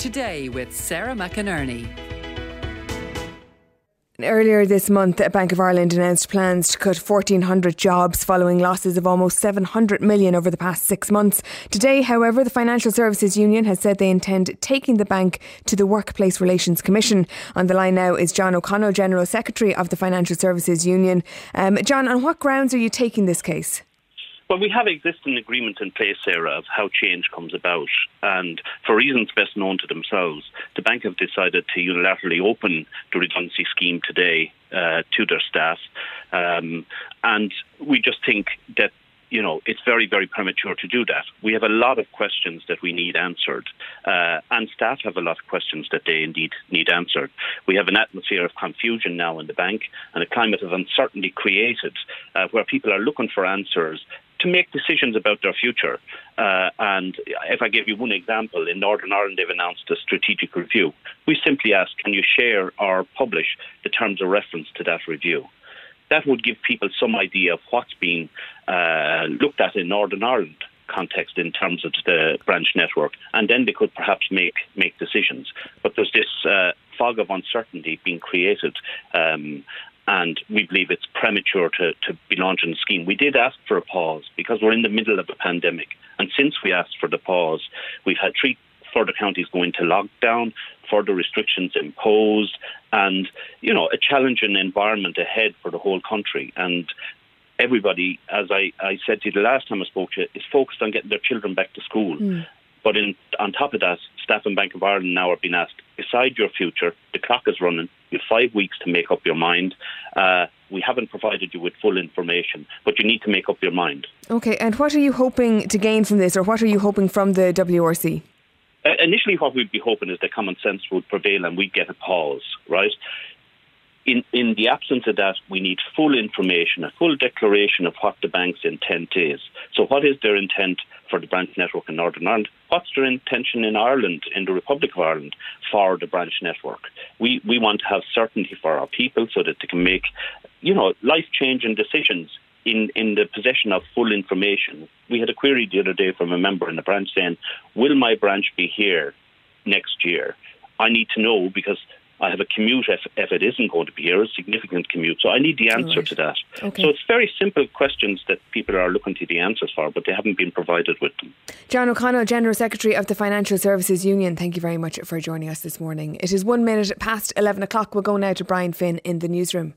Today with Sarah McInerney. Earlier this month, Bank of Ireland announced plans to cut 1,400 jobs following losses of almost 700 million over the past six months. Today, however, the Financial Services Union has said they intend taking the bank to the Workplace Relations Commission. On the line now is John O'Connell, General Secretary of the Financial Services Union. Um, John, on what grounds are you taking this case? Well, we have existing agreement in place, Sarah, of how change comes about. And for reasons best known to themselves, the bank have decided to unilaterally open the redundancy scheme today uh, to their staff. Um, and we just think that you know, it's very, very premature to do that. We have a lot of questions that we need answered, uh, and staff have a lot of questions that they indeed need answered. We have an atmosphere of confusion now in the bank and a climate of uncertainty created uh, where people are looking for answers to make decisions about their future. Uh, and if I give you one example, in Northern Ireland, they've announced a strategic review. We simply ask, can you share or publish the terms of reference to that review? That would give people some idea of what's being uh, looked at in Northern Ireland context in terms of the branch network, and then they could perhaps make make decisions. But there's this uh, fog of uncertainty being created, um, and we believe it's premature to, to be launching a scheme. We did ask for a pause because we're in the middle of a pandemic. And since we asked for the pause, we've had three further counties go into lockdown, further restrictions imposed, and, you know, a challenging environment ahead for the whole country. And everybody, as I, I said to you the last time I spoke to you, is focused on getting their children back to school. Mm. But in, on top of that, staff in Bank of Ireland now are being asked, decide your future. The clock is running. You have five weeks to make up your mind. Uh, we haven't provided you with full information, but you need to make up your mind. Okay, and what are you hoping to gain from this, or what are you hoping from the WRC? Uh, initially, what we'd be hoping is that common sense would prevail and we'd get a pause, right? In, in the absence of that, we need full information, a full declaration of what the bank's intent is. So, what is their intent for the branch network in Northern Ireland? What's their intention in Ireland, in the Republic of Ireland, for the branch network? We, we want to have certainty for our people so that they can make, you know, life changing decisions in, in the possession of full information. We had a query the other day from a member in the branch saying, Will my branch be here next year? I need to know because I have a commute if, if it isn't going to be here, a significant commute. So I need the answer right. to that. Okay. So it's very simple questions that people are looking to the answers for, but they haven't been provided with them. John O'Connell, General Secretary of the Financial Services Union, thank you very much for joining us this morning. It is one minute past 11 o'clock. We'll go now to Brian Finn in the newsroom.